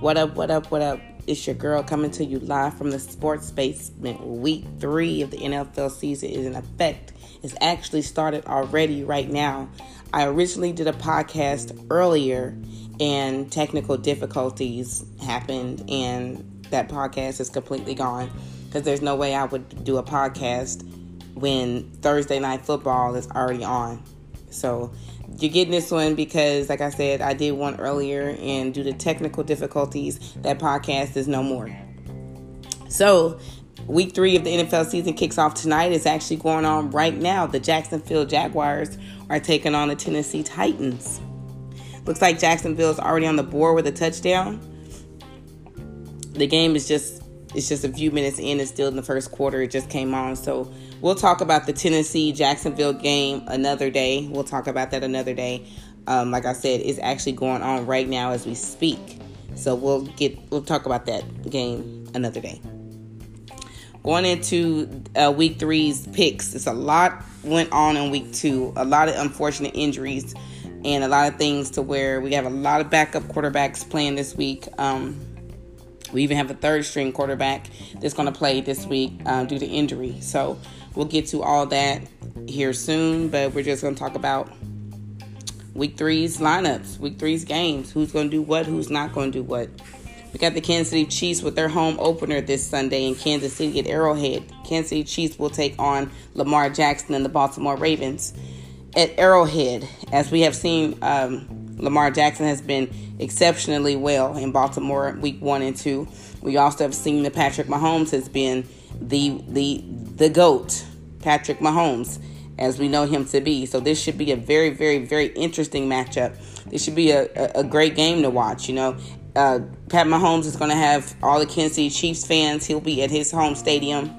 What up, what up, what up? It's your girl coming to you live from the sports basement. Week three of the NFL season is in effect. It's actually started already right now. I originally did a podcast earlier and technical difficulties happened and that podcast is completely gone because there's no way I would do a podcast when Thursday night football is already on. So you're getting this one because, like I said, I did one earlier, and due to technical difficulties, that podcast is no more. So, week three of the NFL season kicks off tonight. It's actually going on right now. The Jacksonville Jaguars are taking on the Tennessee Titans. Looks like Jacksonville is already on the board with a touchdown. The game is just it's just a few minutes in. It's still in the first quarter. It just came on. So we'll talk about the Tennessee Jacksonville game another day. We'll talk about that another day. Um, like I said, it's actually going on right now as we speak. So we'll get we'll talk about that game another day. Going into uh, week three's picks, it's a lot went on in week two. A lot of unfortunate injuries and a lot of things to where we have a lot of backup quarterbacks playing this week. Um, we even have a third string quarterback that's going to play this week uh, due to injury. So we'll get to all that here soon, but we're just going to talk about week three's lineups, week three's games, who's going to do what, who's not going to do what. We got the Kansas City Chiefs with their home opener this Sunday in Kansas City at Arrowhead. Kansas City Chiefs will take on Lamar Jackson and the Baltimore Ravens at Arrowhead. As we have seen, um, Lamar Jackson has been exceptionally well in Baltimore week one and two. We also have seen that Patrick Mahomes has been the the the goat, Patrick Mahomes, as we know him to be. So this should be a very, very, very interesting matchup. This should be a, a, a great game to watch. You know, uh, Pat Mahomes is going to have all the Kansas City Chiefs fans. He'll be at his home stadium,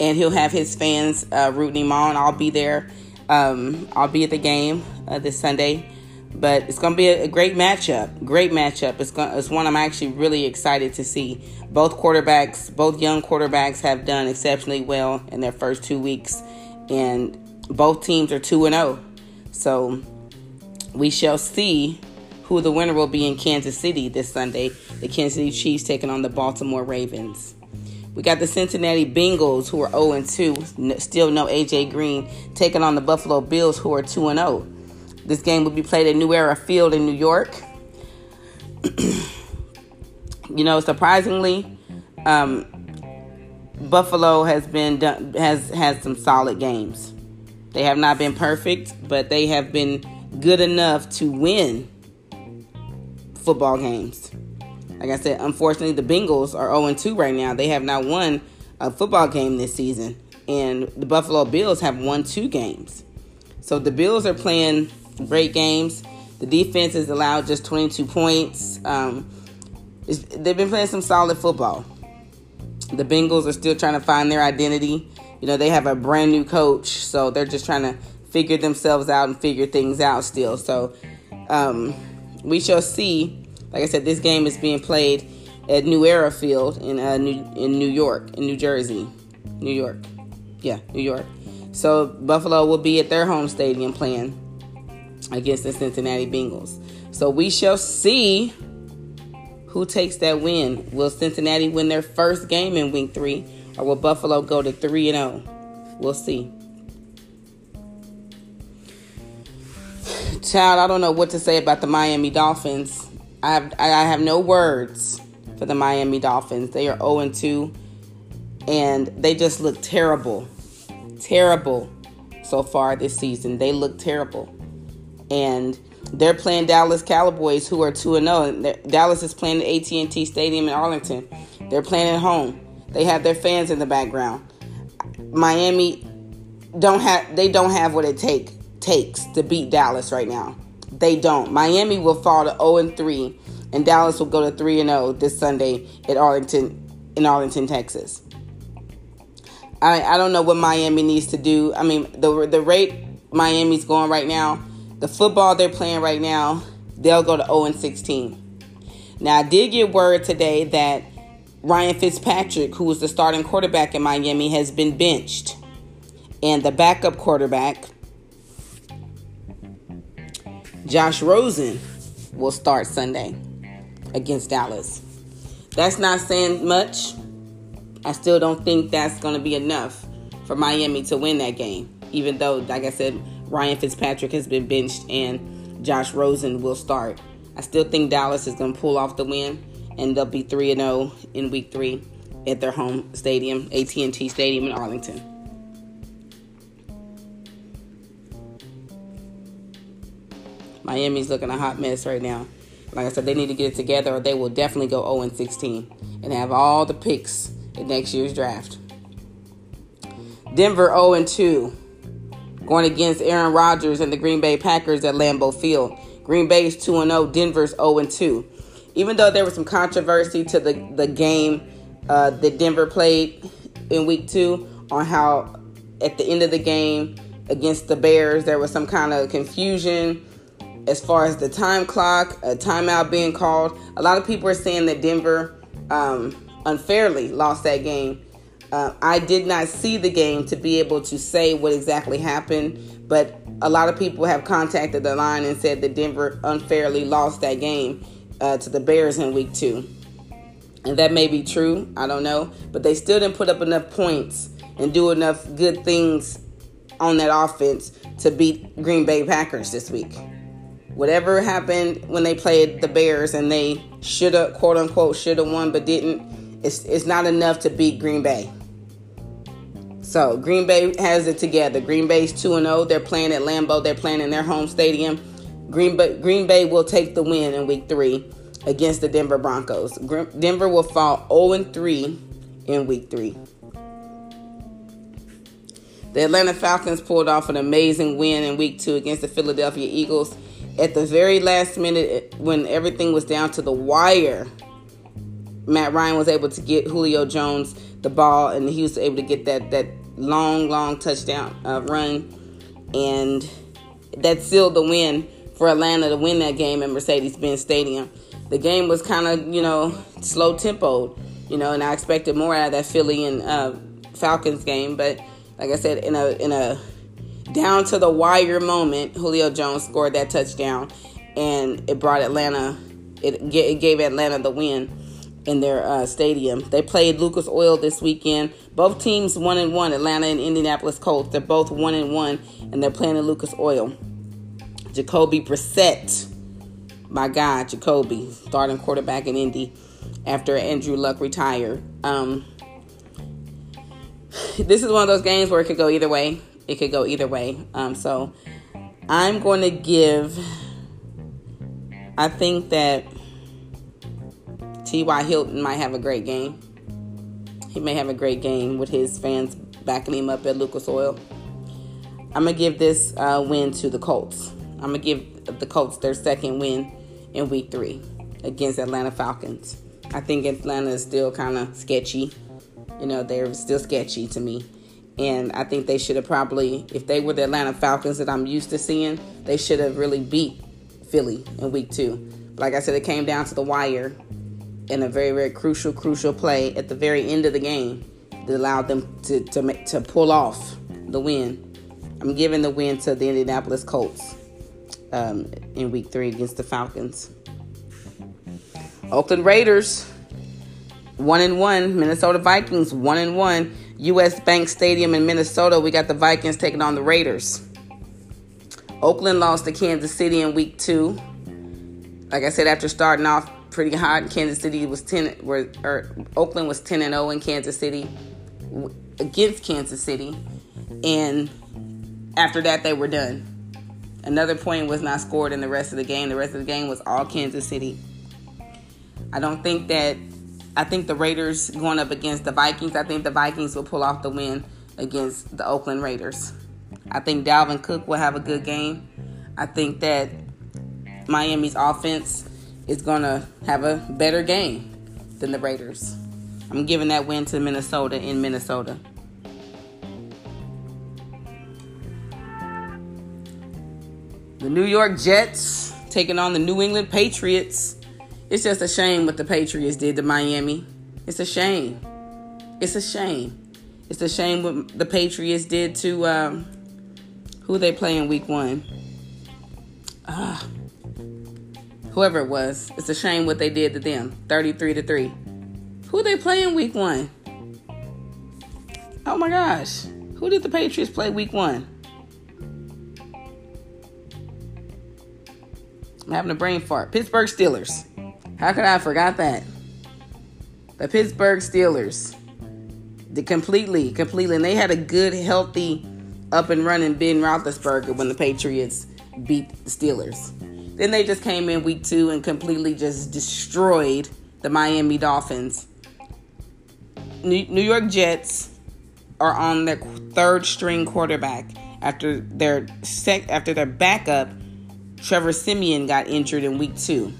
and he'll have his fans uh, rooting him on. I'll be there. Um, I'll be at the game uh, this Sunday. But it's going to be a, great matchup. Great matchup. It's going, it's one I'm actually really excited to see. Both quarterbacks, both young quarterbacks, have done exceptionally well in their first two weeks, and both teams are two and zero. Oh. So we shall see who the winner will be in Kansas City this Sunday. The Kansas City Chiefs taking on the Baltimore Ravens. We got the Cincinnati Bengals who are 0 2, still no AJ Green, taking on the Buffalo Bills who are 2 0. This game will be played at New Era Field in New York. you know, surprisingly, um, Buffalo has been done, has had some solid games. They have not been perfect, but they have been good enough to win football games. Like I said, unfortunately, the Bengals are 0 2 right now. They have not won a football game this season, and the Buffalo Bills have won two games. So the Bills are playing great games. The defense has allowed just 22 points. Um, they've been playing some solid football. The Bengals are still trying to find their identity. You know, they have a brand new coach, so they're just trying to figure themselves out and figure things out still. So um, we shall see. Like I said, this game is being played at New Era Field in uh, New in New York, in New Jersey, New York. Yeah, New York. So Buffalo will be at their home stadium playing against the Cincinnati Bengals. So we shall see who takes that win. Will Cincinnati win their first game in week three, or will Buffalo go to 3 and 0? We'll see. Child, I don't know what to say about the Miami Dolphins. I have I have no words for the Miami Dolphins. They are 0 and 2 and they just look terrible. Terrible so far this season. They look terrible and they're playing Dallas Cowboys, who are two and zero. Oh, Dallas is playing at AT and T Stadium in Arlington. They're playing at home. They have their fans in the background. Miami don't have they don't have what it take takes to beat Dallas right now. They don't. Miami will fall to 0 and 3 and Dallas will go to 3 and 0 this Sunday at Arlington in Arlington, Texas. I I don't know what Miami needs to do. I mean, the the rate Miami's going right now, the football they're playing right now, they'll go to 0 and 16. Now, I did get word today that Ryan Fitzpatrick, who was the starting quarterback in Miami, has been benched. And the backup quarterback, Josh Rosen, will start Sunday against Dallas. That's not saying much. I still don't think that's going to be enough for Miami to win that game, even though, like I said, Ryan Fitzpatrick has been benched and Josh Rosen will start. I still think Dallas is going to pull off the win, and they'll be 3 0 in week three at their home stadium, AT&T Stadium in Arlington. Miami's looking a hot mess right now. Like I said, they need to get it together or they will definitely go 0 16 and have all the picks in next year's draft. Denver 0 2, going against Aaron Rodgers and the Green Bay Packers at Lambeau Field. Green Bay is 2 0, Denver's 0 2. Even though there was some controversy to the, the game uh, that Denver played in week two on how at the end of the game against the Bears there was some kind of confusion as far as the time clock, a timeout being called. A lot of people are saying that Denver um, unfairly lost that game. Uh, I did not see the game to be able to say what exactly happened, but a lot of people have contacted the line and said that Denver unfairly lost that game uh, to the Bears in week two. And that may be true, I don't know, but they still didn't put up enough points and do enough good things on that offense to beat Green Bay Packers this week. Whatever happened when they played the Bears and they should have, quote unquote, should have won but didn't, it's, it's not enough to beat Green Bay. So Green Bay has it together. Green Bay's 2 0. They're playing at Lambeau, they're playing in their home stadium. Green Bay, Green Bay will take the win in week three against the Denver Broncos. Denver will fall 0 3 in week three. The Atlanta Falcons pulled off an amazing win in week two against the Philadelphia Eagles. At the very last minute, when everything was down to the wire, Matt Ryan was able to get Julio Jones the ball, and he was able to get that that long, long touchdown uh, run, and that sealed the win for Atlanta to win that game at Mercedes-Benz Stadium. The game was kind of, you know, slow tempoed, you know, and I expected more out of that Philly and uh, Falcons game, but like I said, in a in a down to the wire moment, Julio Jones scored that touchdown, and it brought Atlanta. It, it gave Atlanta the win in their uh, stadium. They played Lucas Oil this weekend. Both teams one and one. Atlanta and Indianapolis Colts. They're both one and one, and they're playing at Lucas Oil. Jacoby Brissett, my guy, Jacoby, starting quarterback in Indy after Andrew Luck retired. Um, this is one of those games where it could go either way. It could go either way. Um, so I'm going to give. I think that T.Y. Hilton might have a great game. He may have a great game with his fans backing him up at Lucas Oil. I'm going to give this uh, win to the Colts. I'm going to give the Colts their second win in week three against Atlanta Falcons. I think Atlanta is still kind of sketchy. You know, they're still sketchy to me. And I think they should have probably, if they were the Atlanta Falcons that I'm used to seeing, they should have really beat Philly in week two. But like I said, it came down to the wire in a very, very crucial, crucial play at the very end of the game that allowed them to, to, make, to pull off the win. I'm giving the win to the Indianapolis Colts um, in week three against the Falcons. Oakland Raiders, one and one. Minnesota Vikings, one and one. U.S. Bank Stadium in Minnesota, we got the Vikings taking on the Raiders. Oakland lost to Kansas City in week two. Like I said, after starting off pretty hot. Kansas City was 10 where or Oakland was 10 and 0 in Kansas City against Kansas City. And after that they were done. Another point was not scored in the rest of the game. The rest of the game was all Kansas City. I don't think that I think the Raiders going up against the Vikings, I think the Vikings will pull off the win against the Oakland Raiders. I think Dalvin Cook will have a good game. I think that Miami's offense is going to have a better game than the Raiders. I'm giving that win to Minnesota in Minnesota. The New York Jets taking on the New England Patriots. It's just a shame what the Patriots did to Miami. It's a shame. It's a shame. It's a shame what the Patriots did to um, who they play in week one. Uh, whoever it was. It's a shame what they did to them. 33 to 3. Who they play in week one? Oh my gosh. Who did the Patriots play week one? I'm having a brain fart. Pittsburgh Steelers. How could I have forgot that? The Pittsburgh Steelers. The completely, completely. And they had a good, healthy, up and running Ben Roethlisberger when the Patriots beat the Steelers. Then they just came in week two and completely just destroyed the Miami Dolphins. New York Jets are on their third string quarterback after their sec after their backup Trevor Siemian got injured in week two.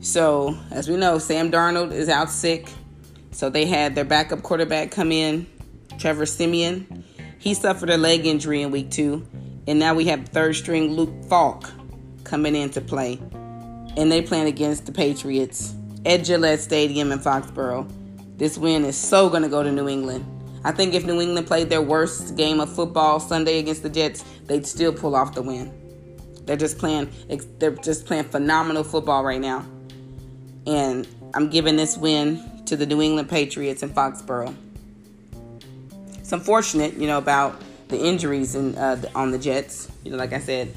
So, as we know, Sam Darnold is out sick. So they had their backup quarterback come in, Trevor Siemian. He suffered a leg injury in week two. And now we have third string Luke Falk coming into play. And they playing against the Patriots at Gillette Stadium in Foxborough. This win is so going to go to New England. I think if New England played their worst game of football Sunday against the Jets, they'd still pull off the win. They're just playing they're just playing phenomenal football right now. And I'm giving this win to the New England Patriots in Foxborough. It's unfortunate, you know, about the injuries in, uh, on the Jets. You know, like I said,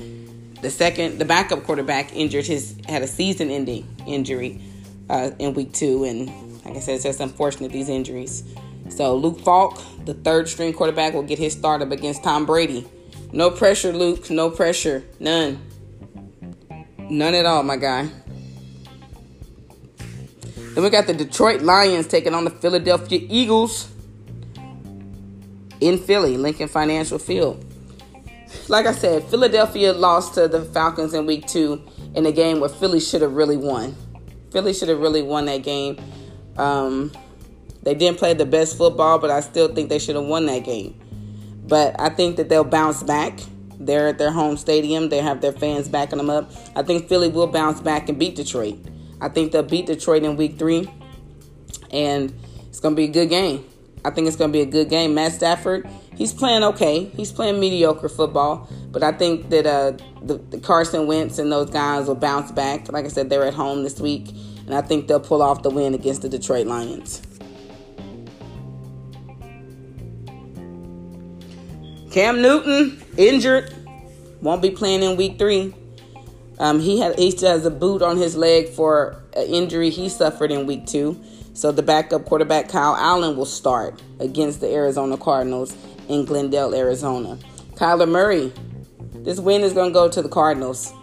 the second, the backup quarterback injured his had a season-ending injury uh, in week two, and like I said, it's just unfortunate these injuries. So Luke Falk, the third string quarterback, will get his start up against Tom Brady. No pressure, Luke. No pressure. None. None at all, my guy. Then we got the Detroit Lions taking on the Philadelphia Eagles in Philly, Lincoln Financial Field. Like I said, Philadelphia lost to the Falcons in week two in a game where Philly should have really won. Philly should have really won that game. Um, they didn't play the best football, but I still think they should have won that game. But I think that they'll bounce back. They're at their home stadium. They have their fans backing them up. I think Philly will bounce back and beat Detroit. I think they'll beat Detroit in week three. And it's going to be a good game. I think it's going to be a good game. Matt Stafford, he's playing okay. He's playing mediocre football. But I think that uh, the, the Carson Wentz and those guys will bounce back. Like I said, they're at home this week. And I think they'll pull off the win against the Detroit Lions. Cam Newton injured, won't be playing in week three. Um, he had he still has a boot on his leg for an injury he suffered in week two. So the backup quarterback Kyle Allen will start against the Arizona Cardinals in Glendale, Arizona. Kyler Murray, this win is going to go to the Cardinals.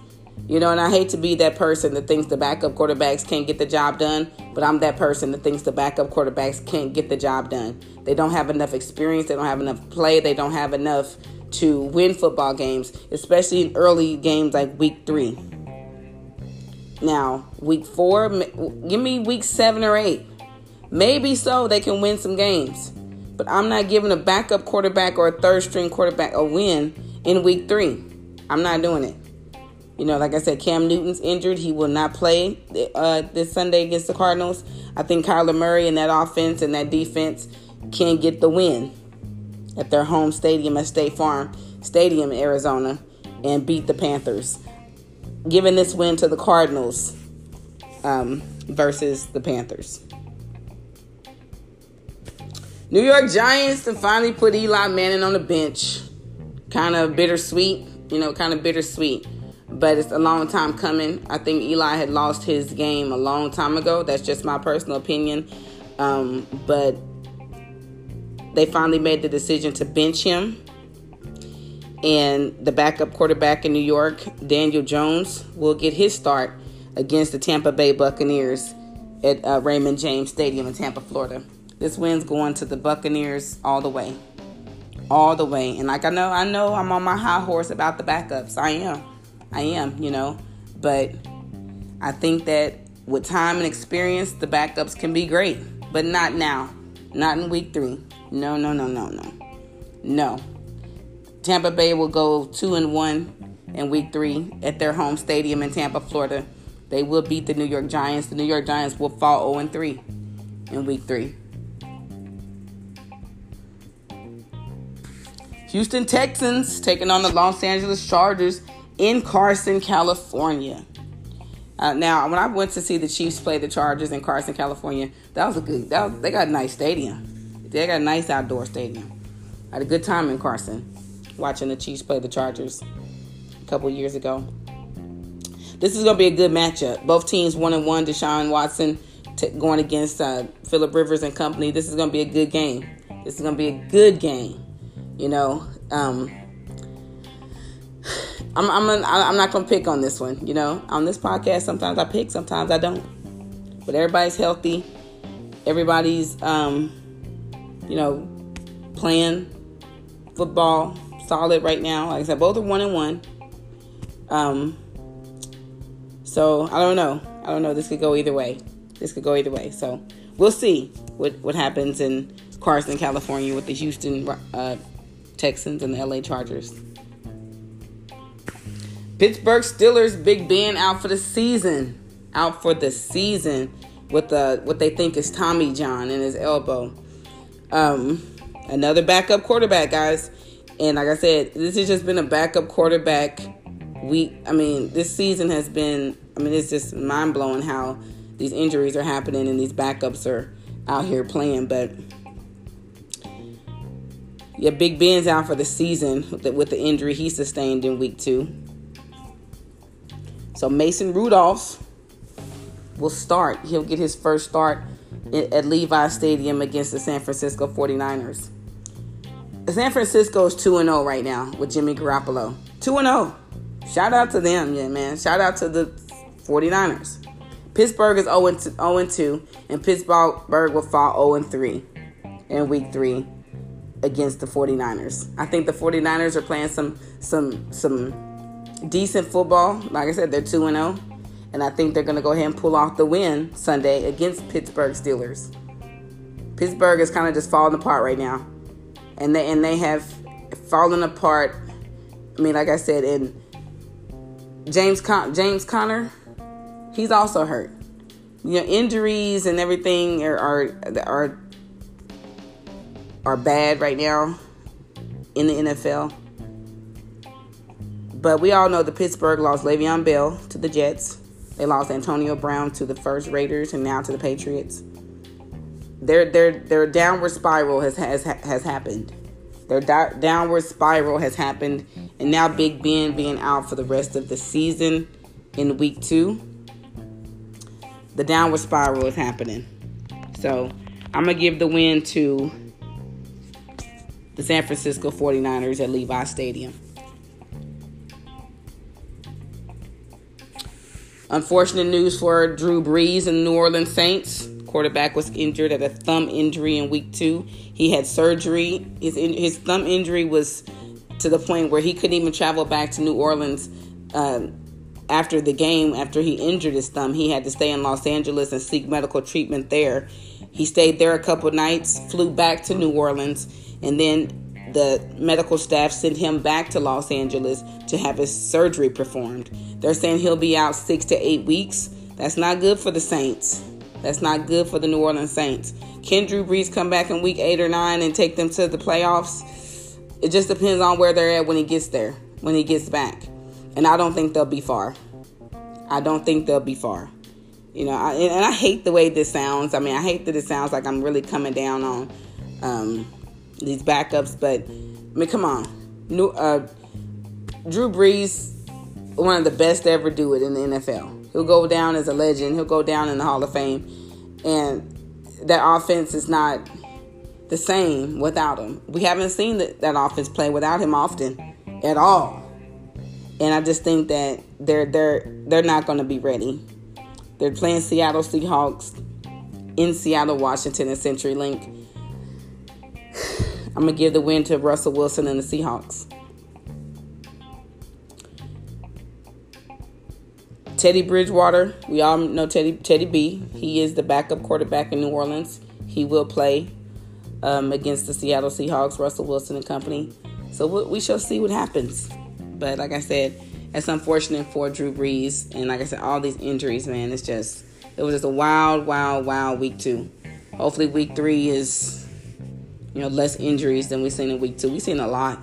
You know, and I hate to be that person that thinks the backup quarterbacks can't get the job done, but I'm that person that thinks the backup quarterbacks can't get the job done. They don't have enough experience, they don't have enough play, they don't have enough to win football games, especially in early games like week three. Now, week four, give me week seven or eight. Maybe so they can win some games. But I'm not giving a backup quarterback or a third string quarterback a win in week three. I'm not doing it. You know, like I said, Cam Newton's injured. He will not play uh, this Sunday against the Cardinals. I think Kyler Murray and that offense and that defense can get the win at their home stadium at State Farm Stadium in Arizona and beat the Panthers. Giving this win to the Cardinals um, versus the Panthers. New York Giants to finally put Eli Manning on the bench. Kind of bittersweet, you know, kind of bittersweet but it's a long time coming. I think Eli had lost his game a long time ago. That's just my personal opinion. Um, but they finally made the decision to bench him. And the backup quarterback in New York, Daniel Jones, will get his start against the Tampa Bay Buccaneers at uh, Raymond James Stadium in Tampa, Florida. This win's going to the Buccaneers all the way. All the way. And like I know, I know I'm on my high horse about the backups. I am. I am, you know. But I think that with time and experience, the backups can be great, but not now. Not in week three. No, no, no, no, no. No. Tampa Bay will go two and one in week three at their home stadium in Tampa, Florida. They will beat the New York Giants. The New York Giants will fall 0 and 3 in week three. Houston Texans taking on the Los Angeles Chargers in Carson, California. Uh, now, when I went to see the Chiefs play the Chargers in Carson, California, that was a good. That was, they got a nice stadium. They got a nice outdoor stadium. I had a good time in Carson, watching the Chiefs play the Chargers a couple years ago. This is going to be a good matchup. Both teams one and one. Deshaun Watson t- going against uh, Philip Rivers and company. This is going to be a good game. This is going to be a good game. You know, um, I'm I'm I'm not gonna pick on this one. You know, on this podcast, sometimes I pick, sometimes I don't. But everybody's healthy. Everybody's um, you know, playing football solid right now. Like I said, both are one and one. Um, so I don't know. I don't know. This could go either way. This could go either way. So we'll see what what happens in Carson, California, with the Houston uh, Texans and the LA Chargers. Pittsburgh Steelers Big Ben out for the season. Out for the season with the what they think is Tommy John in his elbow. Um, another backup quarterback, guys. And like I said, this has just been a backup quarterback week. I mean, this season has been. I mean, it's just mind blowing how these injuries are happening and these backups are out here playing. But yeah, Big Ben's out for the season with the, injury he sustained in week two. So Mason Rudolph will start. He'll get his first start at Levi Stadium against the San Francisco 49ers. San Francisco is 2 0 right now with Jimmy Garoppolo. 2 0. Shout out to them, yeah, man. Shout out to the 49ers. Pittsburgh is 0 2, and Pittsburgh will fall 0 3 in week 3 against the 49ers. I think the 49ers are playing some some some decent football. Like I said, they're 2 0. And I think they're going to go ahead and pull off the win Sunday against Pittsburgh Steelers. Pittsburgh is kind of just falling apart right now. And they and they have fallen apart. I mean, like I said, in James Con- James Conner, he's also hurt. You know, injuries and everything are are are, are bad right now in the NFL. But we all know the Pittsburgh lost Le'Veon Bell to the Jets. They lost Antonio Brown to the first Raiders and now to the Patriots. Their their their downward spiral has has has happened. Their di- downward spiral has happened, and now Big Ben being out for the rest of the season in week two. The downward spiral is happening. So I'm gonna give the win to the San Francisco 49ers at Levi Stadium. Unfortunate news for Drew Brees and New Orleans Saints. Quarterback was injured at a thumb injury in week two. He had surgery. His his thumb injury was to the point where he couldn't even travel back to New Orleans uh, after the game. After he injured his thumb, he had to stay in Los Angeles and seek medical treatment there. He stayed there a couple nights, flew back to New Orleans, and then the medical staff sent him back to Los Angeles to have his surgery performed. They're saying he'll be out six to eight weeks. That's not good for the Saints. That's not good for the New Orleans Saints. Can Drew Brees come back in week eight or nine and take them to the playoffs? It just depends on where they're at when he gets there, when he gets back. And I don't think they'll be far. I don't think they'll be far. You know, I, and I hate the way this sounds. I mean, I hate that it sounds like I'm really coming down on um, these backups, but I mean, come on. New, uh, Drew Brees, one of the best to ever do it in the NFL. He'll go down as a legend. He'll go down in the Hall of Fame, and that offense is not the same without him. We haven't seen that, that offense play without him often at all. And I just think that they're they're they're not going to be ready. They're playing Seattle Seahawks in Seattle, Washington, and CenturyLink. I'm gonna give the win to Russell Wilson and the Seahawks. Teddy Bridgewater, we all know Teddy Teddy B. He is the backup quarterback in New Orleans. He will play um, against the Seattle Seahawks, Russell Wilson and company. So we, we shall see what happens. But like I said, it's unfortunate for Drew Brees, and like I said, all these injuries, man. It's just it was just a wild, wild, wild week two. Hopefully, week three is you know, less injuries than we've seen in week two. We've seen a lot.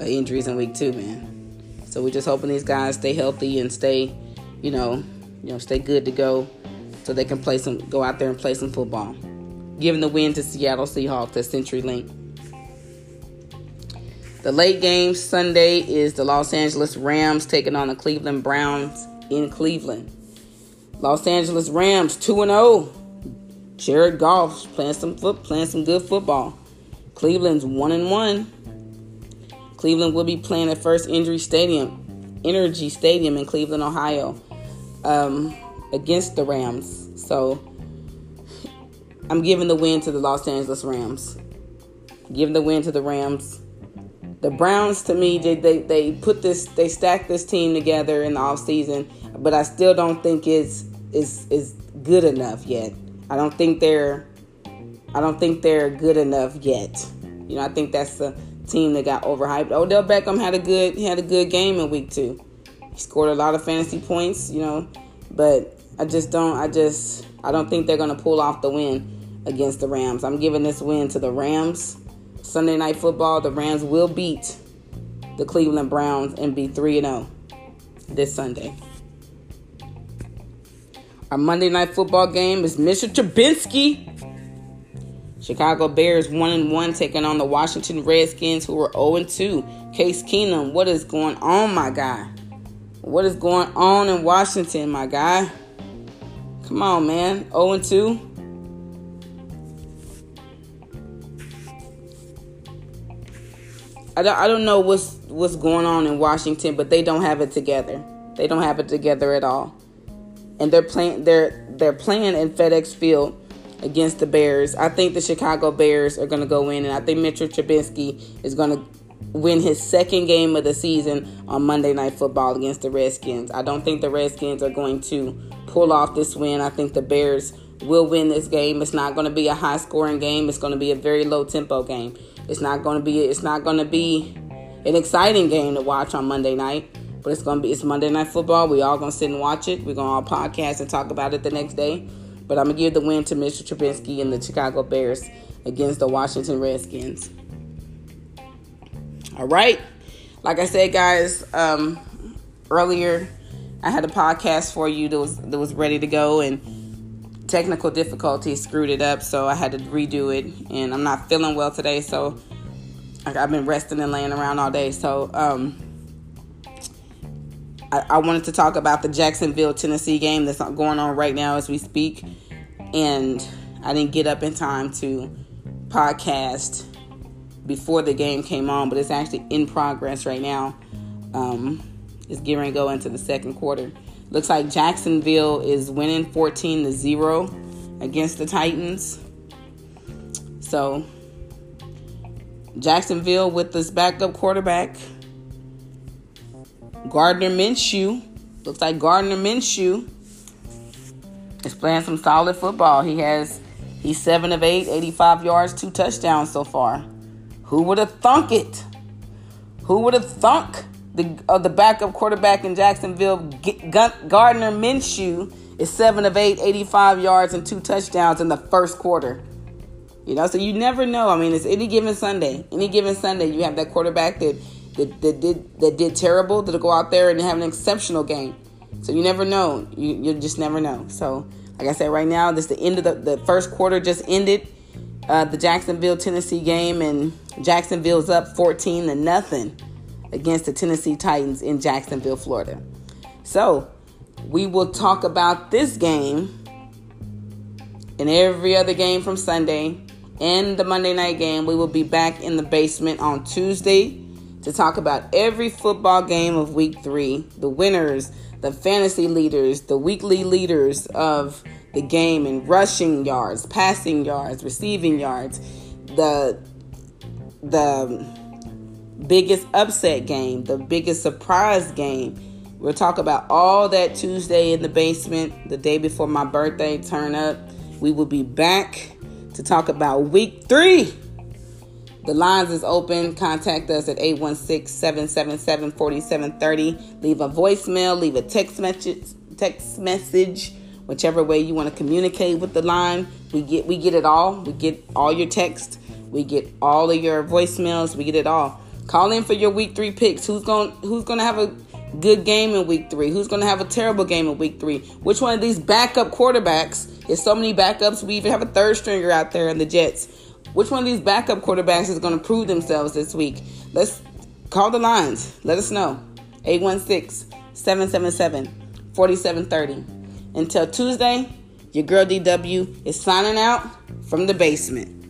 uh, injuries in week two, man. So we're just hoping these guys stay healthy and stay, you know, you know, stay good to go, so they can play some, go out there and play some football. Giving the win to Seattle Seahawks at CenturyLink. The late game Sunday is the Los Angeles Rams taking on the Cleveland Browns in Cleveland. Los Angeles Rams 2 0. Jared Goff playing some foot, playing some good football. Cleveland's 1 and 1. Cleveland will be playing at First Injury Stadium, Energy Stadium in Cleveland, Ohio, um, against the Rams. So I'm giving the win to the Los Angeles Rams. Giving the win to the Rams. The Browns, to me, they, they, they put this, they stacked this team together in the offseason, but I still don't think it's is is good enough yet. I don't think they're I don't think they're good enough yet. You know, I think that's the team that got overhyped. Odell Beckham had a good he had a good game in week two. He scored a lot of fantasy points, you know, but I just don't I just I don't think they're gonna pull off the win against the Rams. I'm giving this win to the Rams. Sunday night football, the Rams will beat the Cleveland Browns and be 3 0 this Sunday. Our Monday night football game is Mr. Trubisky Chicago Bears 1 and 1 taking on the Washington Redskins who are 0 and 2. Case Keenum, what is going on, my guy? What is going on in Washington, my guy? Come on, man. 0 and 2. I don't, I don't know what's what's going on in Washington, but they don't have it together. They don't have it together at all. And they're playing they're they're playing in FedEx Field against the Bears. I think the Chicago Bears are going to go in, and I think Mitchell Trubisky is going to win his second game of the season on Monday Night Football against the Redskins. I don't think the Redskins are going to pull off this win. I think the Bears will win this game. It's not going to be a high scoring game. It's going to be a very low tempo game. It's not going to be it's not going to be an exciting game to watch on Monday night. But it's gonna be it's Monday night football. We all gonna sit and watch it. We're gonna all podcast and talk about it the next day. But I'm going to give the win to Mr. Trubisky and the Chicago Bears against the Washington Redskins. All right. Like I said, guys, um, earlier I had a podcast for you that was that was ready to go and technical difficulties screwed it up, so I had to redo it. And I'm not feeling well today, so I've been resting and laying around all day. So um, I, I wanted to talk about the Jacksonville, Tennessee game that's going on right now as we speak. And I didn't get up in time to podcast before the game came on, but it's actually in progress right now. Um, it's gearing to go into the second quarter. Looks like Jacksonville is winning 14 to 0 against the Titans. So, Jacksonville with this backup quarterback Gardner Minshew. Looks like Gardner Minshew is playing some solid football. He has he's seven of eight, 85 yards, two touchdowns so far. Who would have thunk it? Who would have thunk the uh, the backup quarterback in Jacksonville, G- Gardner Minshew, is seven of eight, 85 yards and two touchdowns in the first quarter. You know, so you never know. I mean, it's any given Sunday. Any given Sunday, you have that quarterback that that, that did that did terrible to go out there and have an exceptional game. So you never know. You you just never know. So like I said, right now this the end of the the first quarter just ended. Uh, the Jacksonville Tennessee game and Jacksonville's up 14 to nothing against the Tennessee Titans in Jacksonville, Florida. So we will talk about this game and every other game from Sunday and the Monday night game. We will be back in the basement on Tuesday to talk about every football game of week three, the winners, the fantasy leaders, the weekly leaders of the game in rushing yards, passing yards, receiving yards, the the biggest upset game, the biggest surprise game. We'll talk about all that Tuesday in the basement, the day before my birthday turn up. We will be back to talk about week three the lines is open. Contact us at 816-777-4730. Leave a voicemail, leave a text message, text message, whichever way you want to communicate with the line. We get we get it all. We get all your text. We get all of your voicemails. We get it all. Call in for your week three picks. Who's going Who's going to have a good game in week three? Who's going to have a terrible game in week three? Which one of these backup quarterbacks? There's so many backups. We even have a third stringer out there in the Jets. Which one of these backup quarterbacks is going to prove themselves this week? Let's call the lines. Let us know. 816 777 4730. Until Tuesday, your girl DW is signing out from the basement.